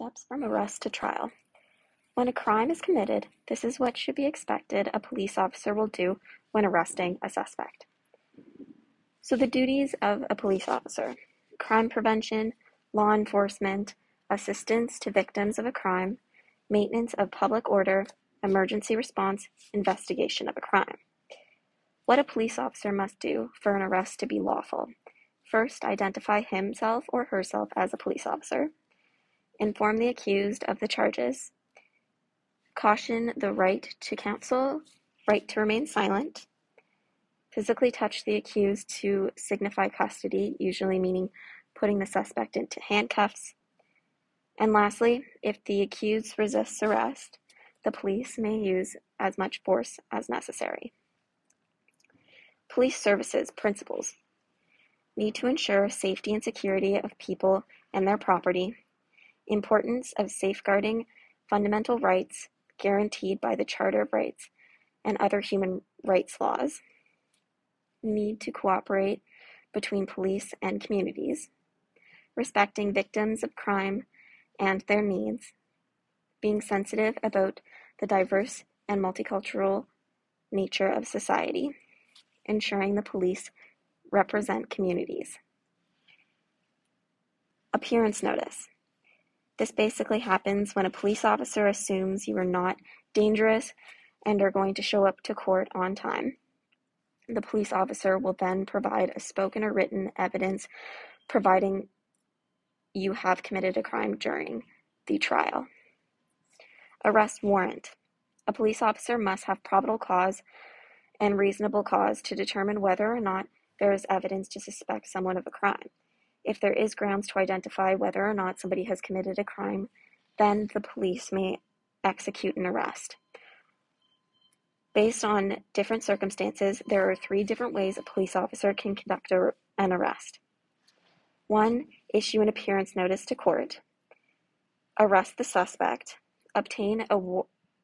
Steps from arrest to trial. When a crime is committed, this is what should be expected a police officer will do when arresting a suspect. So, the duties of a police officer crime prevention, law enforcement, assistance to victims of a crime, maintenance of public order, emergency response, investigation of a crime. What a police officer must do for an arrest to be lawful. First, identify himself or herself as a police officer inform the accused of the charges, caution the right to counsel, right to remain silent, physically touch the accused to signify custody, usually meaning putting the suspect into handcuffs. And lastly, if the accused resists arrest, the police may use as much force as necessary. Police services principles need to ensure safety and security of people and their property Importance of safeguarding fundamental rights guaranteed by the Charter of Rights and other human rights laws. Need to cooperate between police and communities. Respecting victims of crime and their needs. Being sensitive about the diverse and multicultural nature of society. Ensuring the police represent communities. Appearance notice. This basically happens when a police officer assumes you are not dangerous and are going to show up to court on time. The police officer will then provide a spoken or written evidence providing you have committed a crime during the trial. Arrest warrant. A police officer must have probable cause and reasonable cause to determine whether or not there is evidence to suspect someone of a crime. If there is grounds to identify whether or not somebody has committed a crime, then the police may execute an arrest. Based on different circumstances, there are three different ways a police officer can conduct a, an arrest. One, issue an appearance notice to court, arrest the suspect, obtain a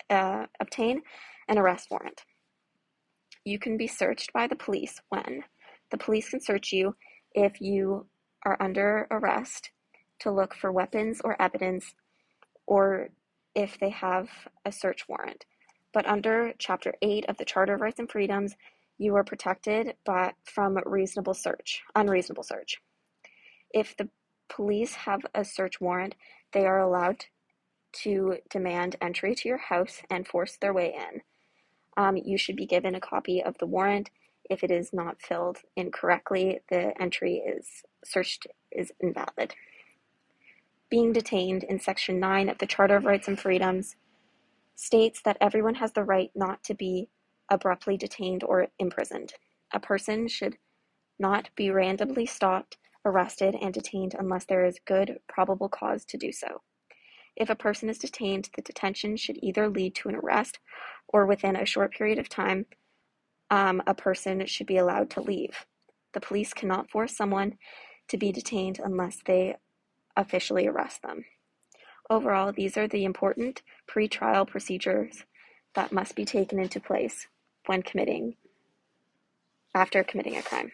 uh, obtain an arrest warrant. You can be searched by the police when the police can search you if you are under arrest to look for weapons or evidence or if they have a search warrant. But under Chapter 8 of the Charter of Rights and Freedoms, you are protected by, from reasonable search, unreasonable search. If the police have a search warrant, they are allowed to demand entry to your house and force their way in. Um, you should be given a copy of the warrant. If it is not filled incorrectly, the entry is searched is invalid. Being detained in Section 9 of the Charter of Rights and Freedoms states that everyone has the right not to be abruptly detained or imprisoned. A person should not be randomly stopped, arrested, and detained unless there is good probable cause to do so. If a person is detained, the detention should either lead to an arrest or within a short period of time, um, a person should be allowed to leave. The police cannot force someone to be detained unless they officially arrest them. Overall, these are the important pre-trial procedures that must be taken into place when committing after committing a crime.